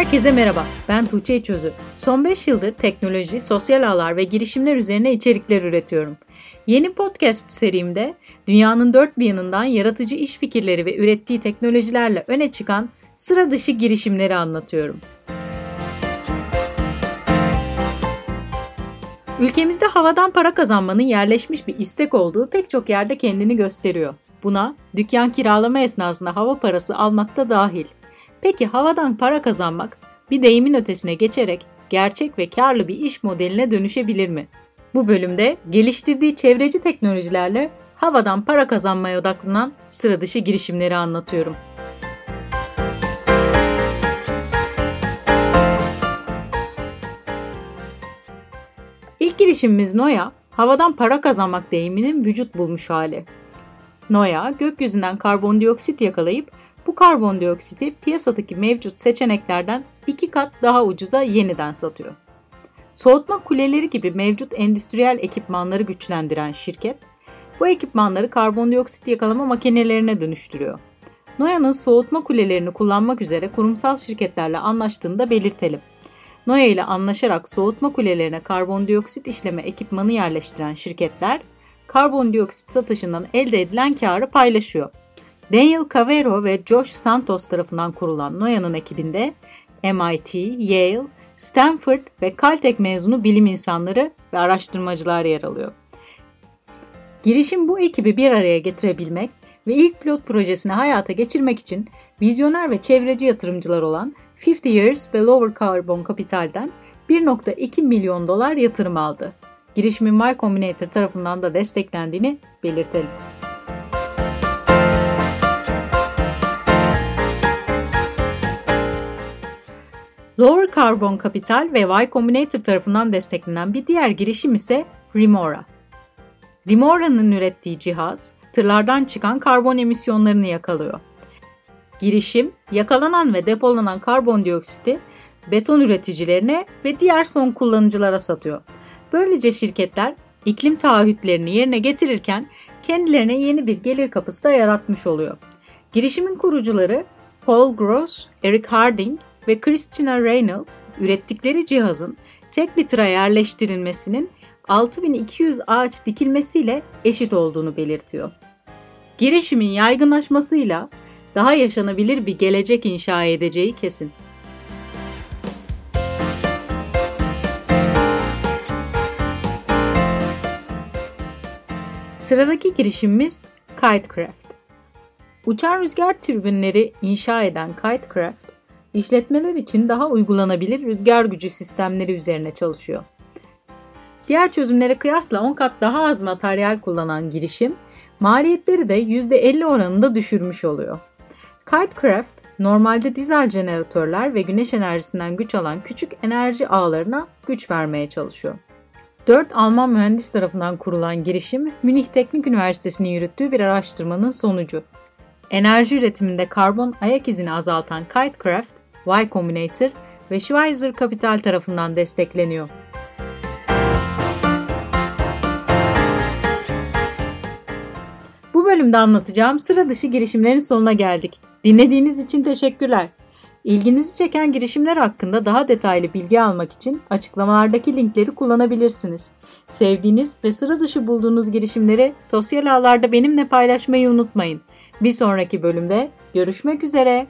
Herkese merhaba, ben Tuğçe İçözü. Son 5 yıldır teknoloji, sosyal ağlar ve girişimler üzerine içerikler üretiyorum. Yeni podcast serimde dünyanın dört bir yanından yaratıcı iş fikirleri ve ürettiği teknolojilerle öne çıkan sıra dışı girişimleri anlatıyorum. Ülkemizde havadan para kazanmanın yerleşmiş bir istek olduğu pek çok yerde kendini gösteriyor. Buna dükkan kiralama esnasında hava parası almak da dahil. Peki havadan para kazanmak bir deyimin ötesine geçerek gerçek ve karlı bir iş modeline dönüşebilir mi? Bu bölümde geliştirdiği çevreci teknolojilerle havadan para kazanmaya odaklanan sıra dışı girişimleri anlatıyorum. İlk girişimimiz Noya, havadan para kazanmak deyiminin vücut bulmuş hali. Noya, gökyüzünden karbondioksit yakalayıp bu karbondioksiti piyasadaki mevcut seçeneklerden iki kat daha ucuza yeniden satıyor. Soğutma kuleleri gibi mevcut endüstriyel ekipmanları güçlendiren şirket, bu ekipmanları karbondioksit yakalama makinelerine dönüştürüyor. Noya'nın soğutma kulelerini kullanmak üzere kurumsal şirketlerle anlaştığını da belirtelim. Noya ile anlaşarak soğutma kulelerine karbondioksit işleme ekipmanı yerleştiren şirketler, karbondioksit satışından elde edilen karı paylaşıyor. Daniel Cavero ve Josh Santos tarafından kurulan Noya'nın ekibinde MIT, Yale, Stanford ve Caltech mezunu bilim insanları ve araştırmacılar yer alıyor. Girişim bu ekibi bir araya getirebilmek ve ilk pilot projesini hayata geçirmek için vizyoner ve çevreci yatırımcılar olan 50 Years ve Lower Carbon Capital'den 1.2 milyon dolar yatırım aldı. Girişimin Y Combinator tarafından da desteklendiğini belirtelim. Lower Carbon Capital ve Y Combinator tarafından desteklenen bir diğer girişim ise Remora. Remora'nın ürettiği cihaz, tırlardan çıkan karbon emisyonlarını yakalıyor. Girişim, yakalanan ve depolanan karbondioksiti beton üreticilerine ve diğer son kullanıcılara satıyor. Böylece şirketler iklim taahhütlerini yerine getirirken kendilerine yeni bir gelir kapısı da yaratmış oluyor. Girişimin kurucuları Paul Gross, Eric Harding ve Christina Reynolds ürettikleri cihazın tek bir tıra yerleştirilmesinin 6200 ağaç dikilmesiyle eşit olduğunu belirtiyor. Girişimin yaygınlaşmasıyla daha yaşanabilir bir gelecek inşa edeceği kesin. Sıradaki girişimimiz Kitecraft. Uçan rüzgar türbinleri inşa eden Kitecraft, işletmeler için daha uygulanabilir rüzgar gücü sistemleri üzerine çalışıyor. Diğer çözümlere kıyasla 10 kat daha az materyal kullanan girişim, maliyetleri de %50 oranında düşürmüş oluyor. Kitecraft, normalde dizel jeneratörler ve güneş enerjisinden güç alan küçük enerji ağlarına güç vermeye çalışıyor. 4 Alman mühendis tarafından kurulan girişim, Münih Teknik Üniversitesi'nin yürüttüğü bir araştırmanın sonucu. Enerji üretiminde karbon ayak izini azaltan Kitecraft, Y Combinator ve Schweizer Capital tarafından destekleniyor. Bu bölümde anlatacağım sıra dışı girişimlerin sonuna geldik. Dinlediğiniz için teşekkürler. İlginizi çeken girişimler hakkında daha detaylı bilgi almak için açıklamalardaki linkleri kullanabilirsiniz. Sevdiğiniz ve sıra dışı bulduğunuz girişimleri sosyal ağlarda benimle paylaşmayı unutmayın. Bir sonraki bölümde görüşmek üzere.